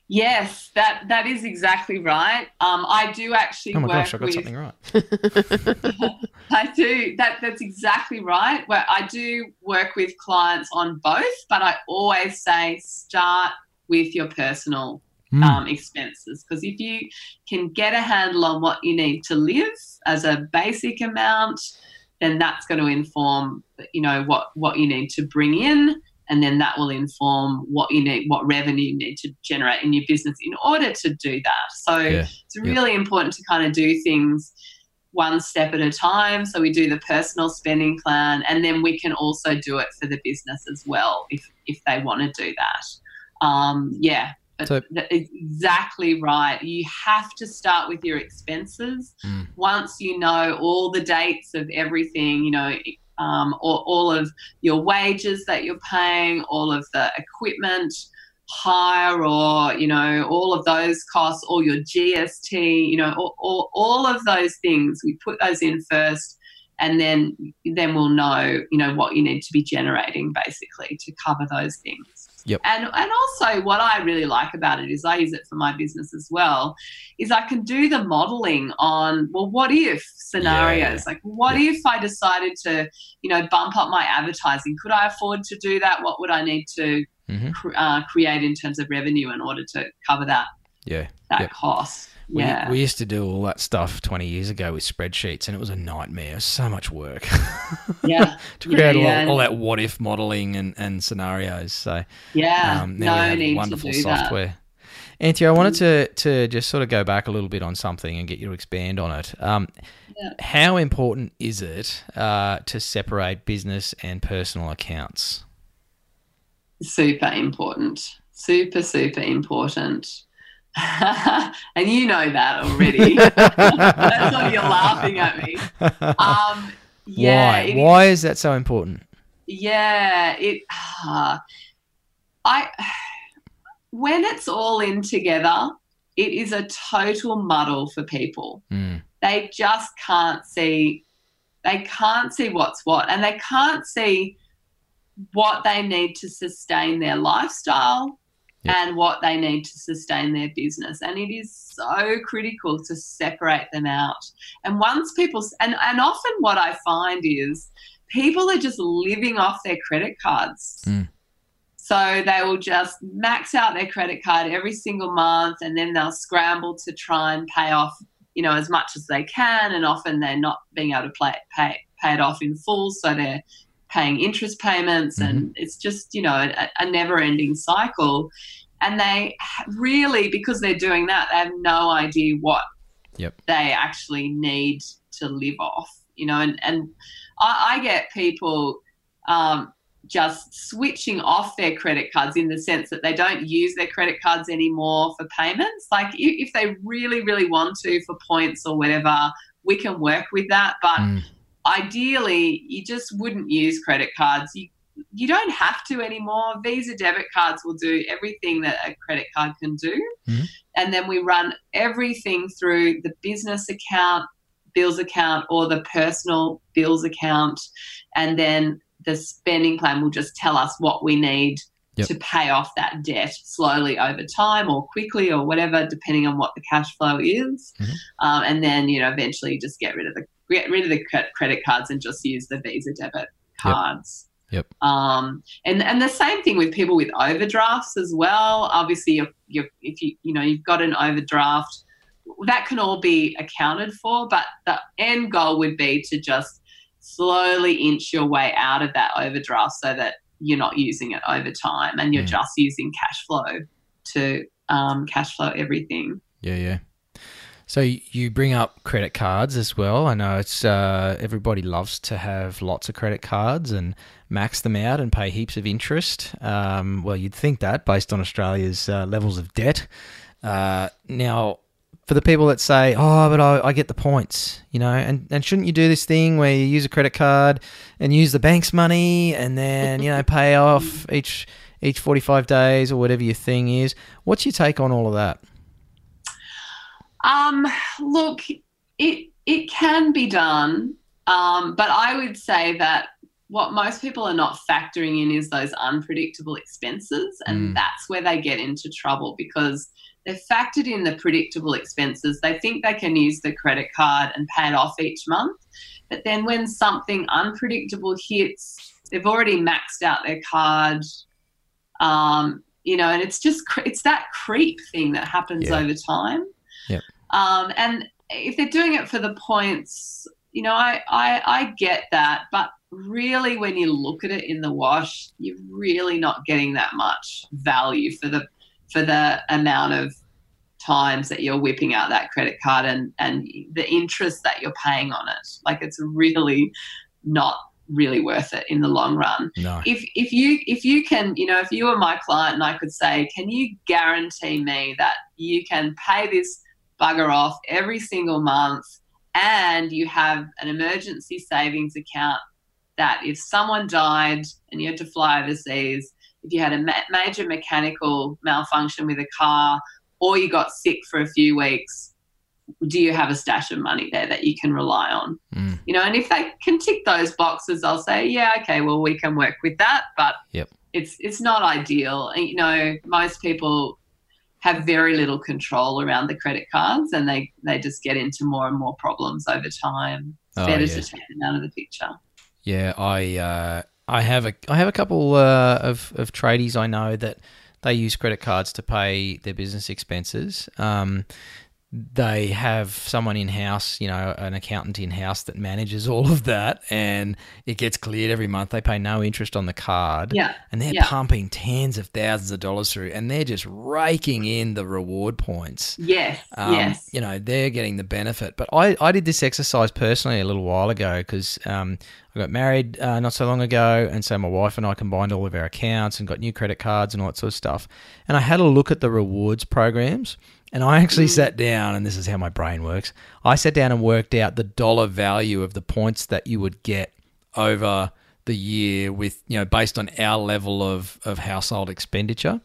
Yes, that that is exactly right. Um, I do actually Oh my work gosh, I got with. something right. I do that. That's exactly right. Where I do work with clients on both, but I always say start with your personal Mm. um, expenses because if you can get a handle on what you need to live as a basic amount, then that's going to inform you know what what you need to bring in and then that will inform what you need what revenue you need to generate in your business in order to do that so Yeah. it's really important to kind of do things one step at a time so we do the personal spending plan and then we can also do it for the business as well if if they want to do that um, yeah but So- exactly right. You have to start with your expenses. Mm. Once you know all the dates of everything, you know, um, all, all of your wages that you're paying, all of the equipment hire, or you know, all of those costs, all your GST, you know, all, all, all of those things. We put those in first, and then then we'll know, you know, what you need to be generating basically to cover those things. Yep. And and also what I really like about it is I use it for my business as well, is I can do the modeling on well what if scenarios. Like what if I decided to, you know, bump up my advertising? Could I afford to do that? What would I need to Mhm. cr- uh, create in terms of revenue in order to cover that Yeah. that Yep. cost? We, Yeah. we used to do all that stuff 20 years ago with spreadsheets, and it was a nightmare. Was so much work yeah. to create Yeah, all, all that what if modeling and, and scenarios. So, Yeah. um, now we no have need wonderful to do that. software. Anthea, I wanted to, to just sort of go back a little bit on something and get you to expand on it. Um, Yeah. How important is it uh, to separate business and personal accounts? super important. Super, super important. And you know that already. That's why you're laughing at me. Um, yeah, Why? Why is that so important? yeah, it. Uh, I when it's all in together, it is a total muddle for people. Mm. They just can't see. They can't see what's what, and they can't see what they need to sustain their lifestyle Yep. and what they need to sustain their business. And it is so critical to separate them out. And once people, and, and often what I find is people are just living off their credit cards. Mm. So they will just max out their credit card every single month and then they'll scramble to try and pay off, you know, as much as they can. And often they're not being able to play, pay, pay it off in full. So they're paying interest payments and it's just, you know, a, a never ending cycle. And they really, because they're doing that, they have no idea what Yep. they actually need to live off, you know, and, and I, I get people um, just switching off their credit cards in the sense that they don't use their credit cards anymore for payments. Like if they really, really want to for points or whatever, we can work with that. But Mm. Ideally, you just wouldn't use credit cards. You you don't have to anymore. Visa debit cards will do everything that a credit card can do. Mhm. And then we run everything through the business account, bills account, or the personal bills account. And then the spending plan will just tell us what we need Yep. to pay off that debt slowly over time or quickly or whatever, depending on what the cash flow is. Mhm. Um, and then, you know, eventually you just get rid of the get rid of the credit cards and just use the Visa debit cards. Yep. Um, and and the same thing with people with overdrafts as well. Obviously, you're, you're, if you you know you've got an overdraft, that can all be accounted for. But the end goal would be to just slowly inch your way out of that overdraft so that you're not using it over time and you're Mm. just using cash flow to um, cash flow everything. Yeah, yeah. So you bring up credit cards as well. I know it's uh, everybody loves to have lots of credit cards and max them out and pay heaps of interest. Um, well, you'd think that based on Australia's uh, levels of debt. Uh, now, for the people that say, "Oh, but I, I get the points," you know, and, and shouldn't you do this thing where you use a credit card and use the bank's money and then you know pay off each each forty five days or whatever your thing is? What's your take on all of that? Um, look, it it can be done, um, but I would say that what most people are not factoring in is those unpredictable expenses, and Mm. that's where they get into trouble because they've factored in the predictable expenses. They think they can use the credit card and pay it off each month, but then when something unpredictable hits, they've already maxed out their card. Um, you know, and it's just it's that creep thing that happens Yeah. over time. Yep. Um, and if they're doing it for the points, you know, I, I I get that, but really, when you look at it in the wash, you're really not getting that much value for the for the amount of times that you're whipping out that credit card and and the interest that you're paying on it. Like it's really not really worth it in the long run No. if if you if you can you know if you were my client and I could say can you guarantee me that you can pay this bugger off every single month and you have an emergency savings account that if someone died and you had to fly overseas if you had a ma- major mechanical malfunction with a car or you got sick for a few weeks do you have a stash of money there that you can rely on Mm. you know and if they can tick those boxes i'll say yeah okay well we can work with that but Yep. it's it's not ideal and you know most people have very little control around the credit cards and they they just get into more and more problems over time it's Oh, better yeah. to take them out of the picture Yeah, I uh, I have a I have a couple uh, of of tradies I know that they use credit cards to pay their business expenses. Um, they have someone in house, you know, an accountant in house that manages all of that, and it gets cleared every month. They pay no interest on the card, yeah and they're yeah. pumping tens of thousands of dollars through, and they're just raking in the reward points. yes Um, yes You know, they're getting the benefit. But I, I did this exercise personally a little while ago because um, I got married uh, not so long ago. And so my wife and I combined all of our accounts and got new credit cards and all that sort of stuff. And I had a look at the rewards programs. And I actually sat down, and this is how my brain works. I sat down and worked out the dollar value of the points that you would get over the year with, you know, based on our level of, of household expenditure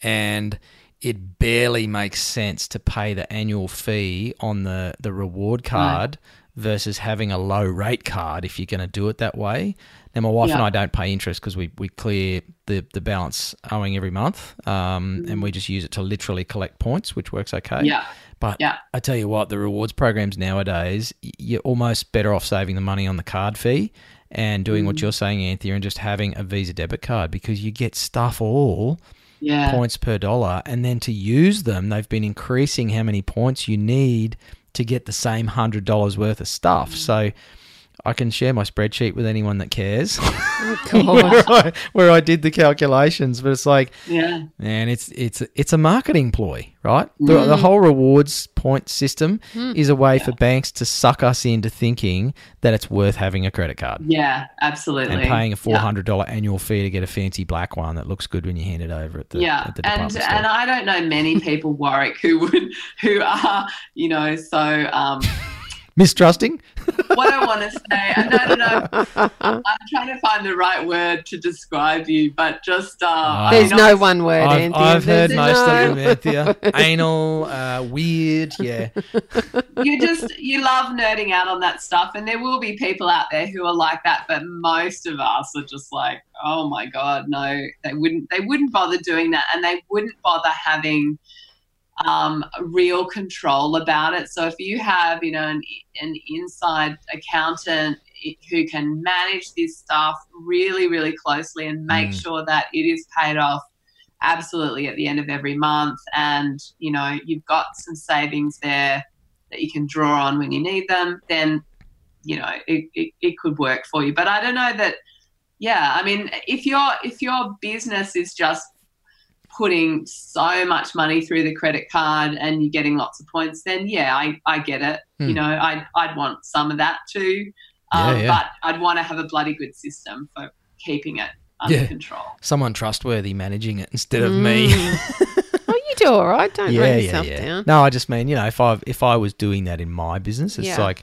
and it barely makes sense to pay the annual fee on the, the reward hmm. card versus having a low rate card if you're going to do it that way. Now, my wife and I don't pay interest because we, we clear the, the balance owing every month um, and we just use it to literally collect points, which works okay. yeah But Yeah. I tell you what, the rewards programs nowadays, you're almost better off saving the money on the card fee and doing Mm. what you're saying, Anthea, and just having a Visa debit card because you get stuff all yeah points per dollar. And then to use them, they've been increasing how many points you need to get the same $100 worth of Mm. stuff. So I can share my spreadsheet with anyone that cares God. where, I, where I did the calculations. But it's like, yeah Man, it's it's it's a marketing ploy, right? The, Mm. the whole rewards point system is a way for banks to suck us into thinking that it's worth having a credit card yeah absolutely and paying a four Yeah. hundred dollar annual fee to get a fancy black one that looks good when you hand it over at the yeah at the and store. and i don't know many people warwick who would who are you know so um Mistrusting? what i want to say and no no no i'm trying to find the right word to describe you but just uh I There's mean, no one word, I've, Anthea. I've heard There's most no- of them, Anthea. Anal, uh, weird, yeah. you just you love nerding out on that stuff and there will be people out there who are like that but most of us are just like oh my god no they wouldn't they wouldn't bother doing that and they wouldn't bother having um, real control about it so if you have you know an, an inside accountant who can manage this stuff really really closely and make Mm. sure that it is paid off absolutely at the end of every month and you know you've got some savings there that you can draw on when you need them then you know it, it, it could work for you but i don't know that yeah i mean if your if your business is just putting so much money through the credit card and you're getting lots of points, then yeah, I, I get it. Hmm. You know, I'd, I'd want some of that too. Um, Yeah, yeah. But I'd want to have a bloody good system for keeping it under Yeah. control. Someone trustworthy managing it instead of me. Mm. oh, you do all right. Don't run yourself down. No, I just mean, you know, if I if I was doing that in my business, it's Yeah. like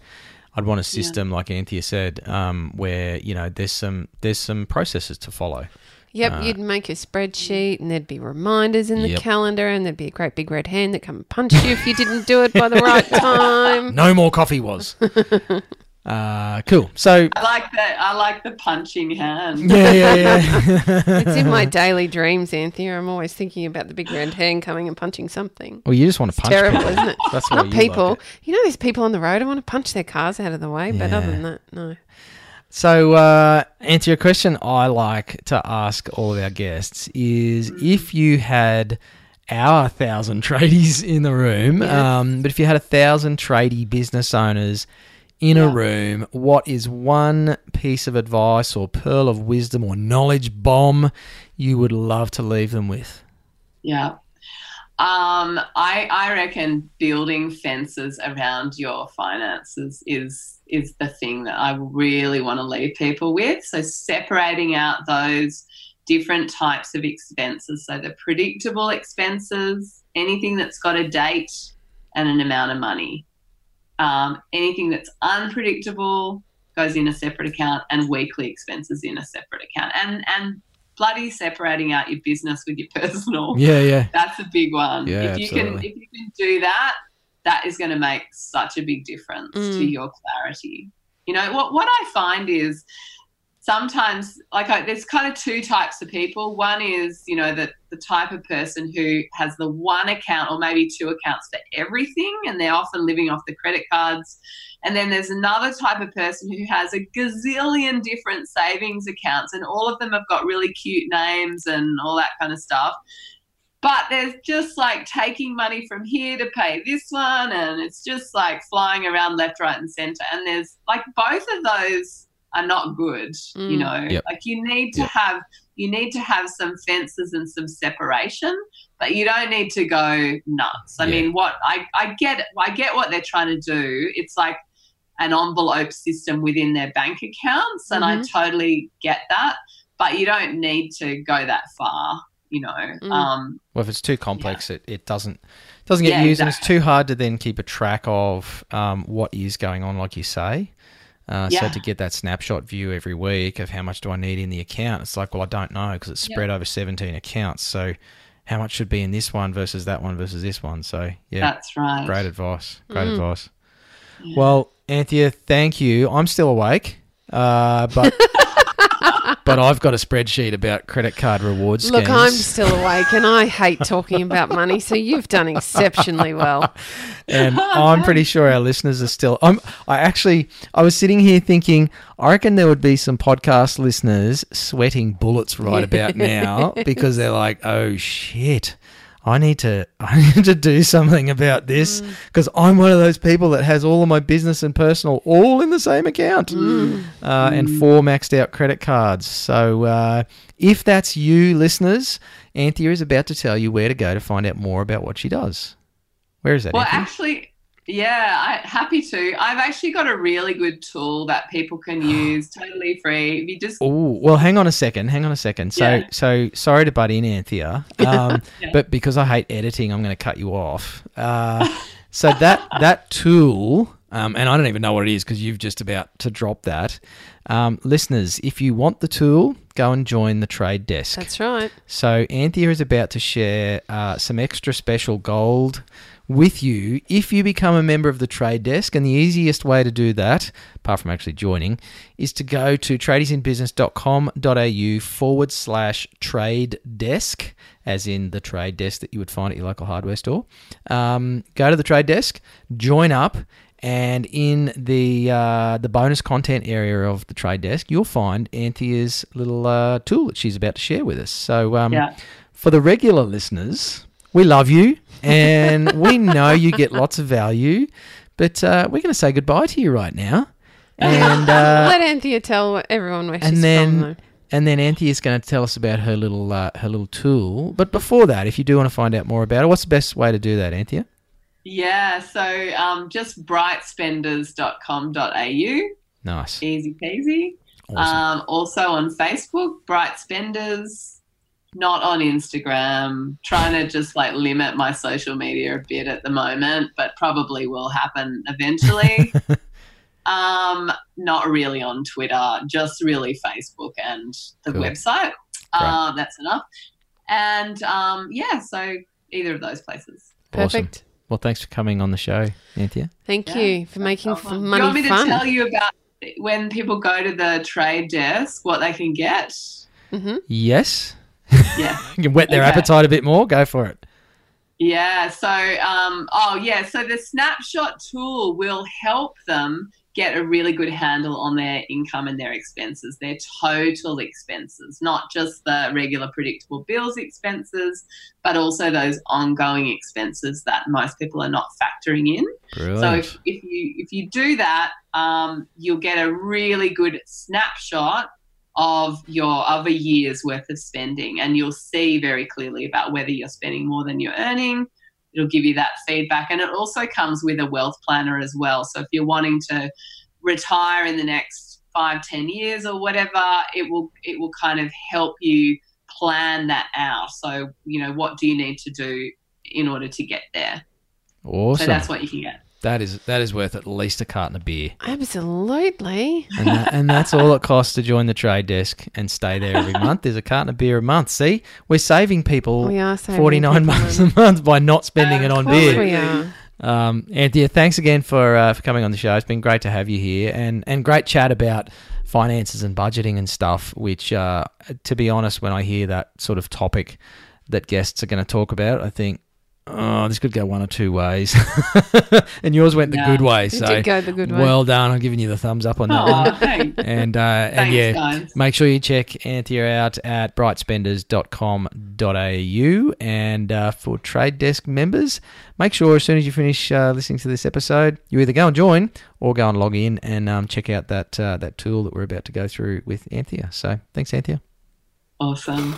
I'd want a system like Anthea said, um, where you know there's some there's some processes to follow. Yep, Uh, you'd make a spreadsheet and there'd be reminders in the Yep. calendar and there'd be a great big red hand that come and punch you if you didn't do it by the right time. No more coffee was. uh, cool. So I like that. I like the punching hand. yeah, yeah, yeah. It's in my daily dreams, Anthea. I'm always thinking about the big red hand coming and punching something. well, you just want to punch Terrible, people. isn't it? That's Not you people. Like it. you know, there's people on the road. I want to punch their cars out of the way, but other than that, no. So, uh, answer your question. I like to ask all of our guests is if you had our thousand tradies in the room, Yeah. um, but if you had a thousand tradie business owners in a room, what is one piece of advice or pearl of wisdom or knowledge bomb you would love to leave them with? Yeah. Um, I I reckon building fences around your finances is is the thing that I really want to leave people with. So separating out those different types of expenses. So the predictable expenses, anything that's got a date and an amount of money. Um, anything that's unpredictable goes in a separate account, and weekly expenses in a separate account. And and bloody separating out your business with your personal. Yeah, yeah. That's a big one. Yeah, if you can if you can do that, that is going to make such a big difference to Mm. your clarity. You know, what what I find is sometimes like I, there's kind of two types of people. One is, you know, the the type of person who has the one account or maybe two accounts for everything and they're often living off the credit cards. And then there's another type of person who has a gazillion different savings accounts and all of them have got really cute names and all that kind of stuff but there's just like taking money from here to pay this one and it's just like flying around left right and center and there's like both of those are not good you Mm. know Yep. like you need to Yep. have you need to have some fences and some separation but you don't need to go nuts i Yeah. mean what i i get i get what they're trying to do it's like an envelope system within their bank accounts and i Mhm. totally get that but you don't need to go that far you know Mm. um Well, if it's too complex, it, it doesn't doesn't get Yeah, used, and it's too hard to then keep a track of um, what is going on, like you say. Uh, So to get that snapshot view every week of how much do I need in the account, it's like, well, I don't know because it's Yeah. spread over seventeen accounts. So how much should be in this one versus that one versus this one? So yeah, That's right. great advice. Great Mm. advice. Yeah. Well, Anthea, thank you. I'm still awake, uh, but but I've got a spreadsheet about credit card rewards. schemes. Look, I'm still awake and I hate talking about money, so you've done exceptionally well. and I'm pretty sure our listeners are still. I'm. I actually, I was sitting here thinking, I reckon there would be some podcast listeners sweating bullets right about now because they're like, oh shit. I need to I need to do something about this because I'm one of those people that has all of my business and personal all in the same account uh, and four maxed out credit cards. So uh, if that's you, listeners, Anthea is about to tell you where to go to find out more about what she does. Where is that? Well, Anthea? actually, yeah, I, happy to. I've actually got a really good tool that people can use, totally free. If you just Oh well, hang on a second. Hang on a second. So, Yeah. so sorry to butt in, Anthea, um, Yeah. but because I hate editing, I'm going to cut you off. Uh, so that that tool, um, and I don't even know what it is because you've just about to drop that. Um, listeners, if you want the tool, go and join the trade desk. That's right. So Anthea is about to share uh, some extra special gold with you if you become a member of the trade desk. And the easiest way to do that, apart from actually joining, is to go to tradiesinbusiness.com.au forward slash trade desk, as in the trade desk that you would find at your local hardware store. Um, go to the trade desk, join up. And in the uh, the bonus content area of the trade desk, you'll find Anthea's little uh, tool that she's about to share with us. So, um, Yeah. for the regular listeners, we love you and we know you get lots of value, but uh, we're going to say goodbye to you right now. And uh, Let Anthea tell everyone where she's and then- from, though. and then Anthea's going to tell us about her little uh, her little tool. But before that, if you do want to find out more about it, what's the best way to do that, Anthea? Yeah, so um, just brightspenders.com.au. Nice. Easy peasy. Awesome. Um, also on Facebook, Bright Spenders. Not on Instagram. Trying to just like limit my social media a bit at the moment, but probably will happen eventually. um, not really on Twitter, just really Facebook and the Cool. website. Uh, that's enough. And um, yeah, so either of those places. Awesome. Perfect. Well, thanks for coming on the show, Anthea. Thank Yeah, you for making f- Do you money want me to fun. tell you about when people go to the trade desk what they can get? Mm-hmm. Yes. Yeah. You can whet their Okay. appetite a bit more. Go for it. Yeah. So, um, oh, yeah. So the snapshot tool will help them get a really good handle on their income and their expenses, their total expenses, not just the regular predictable bills expenses, but also those ongoing expenses that most people are not factoring in. Brilliant. So if, if you if you do that, um, you'll get a really good snapshot of your other year's worth of spending, and you'll see very clearly about whether you're spending more than you're earning. It'll give you that feedback, and it also comes with a wealth planner as well. So if you're wanting to retire in the next five, ten years or whatever, it will it will kind of help you plan that out. So you know what do you need to do in order to get there. awesome. So that's what you can get. That is that is worth at least a carton of beer. Absolutely. And, that, and that's all it costs to join the trade desk and stay there every month. There's a carton of beer a month. See, we're saving people We are saving 49 people bucks a month by not spending it on Of course beer. We are. Um, Anthea, thanks again for uh, for coming on the show. It's been great to have you here, and and great chat about finances and budgeting and stuff. Which, uh, to be honest, when I hear that sort of topic that guests are going to talk about, I think, oh, this could go one or two ways. and yours went the good way, You so did go the good way. well done. I'm giving you the thumbs up on that Oh, one. thanks. And uh, and yeah, guys. make sure you check Anthea out at brightspenders.com.au. And uh, for Trade Desk members, make sure as soon as you finish uh, listening to this episode, you either go and join or go and log in and um, check out that uh, that tool that we're about to go through with Anthea. So thanks, Anthea. Awesome.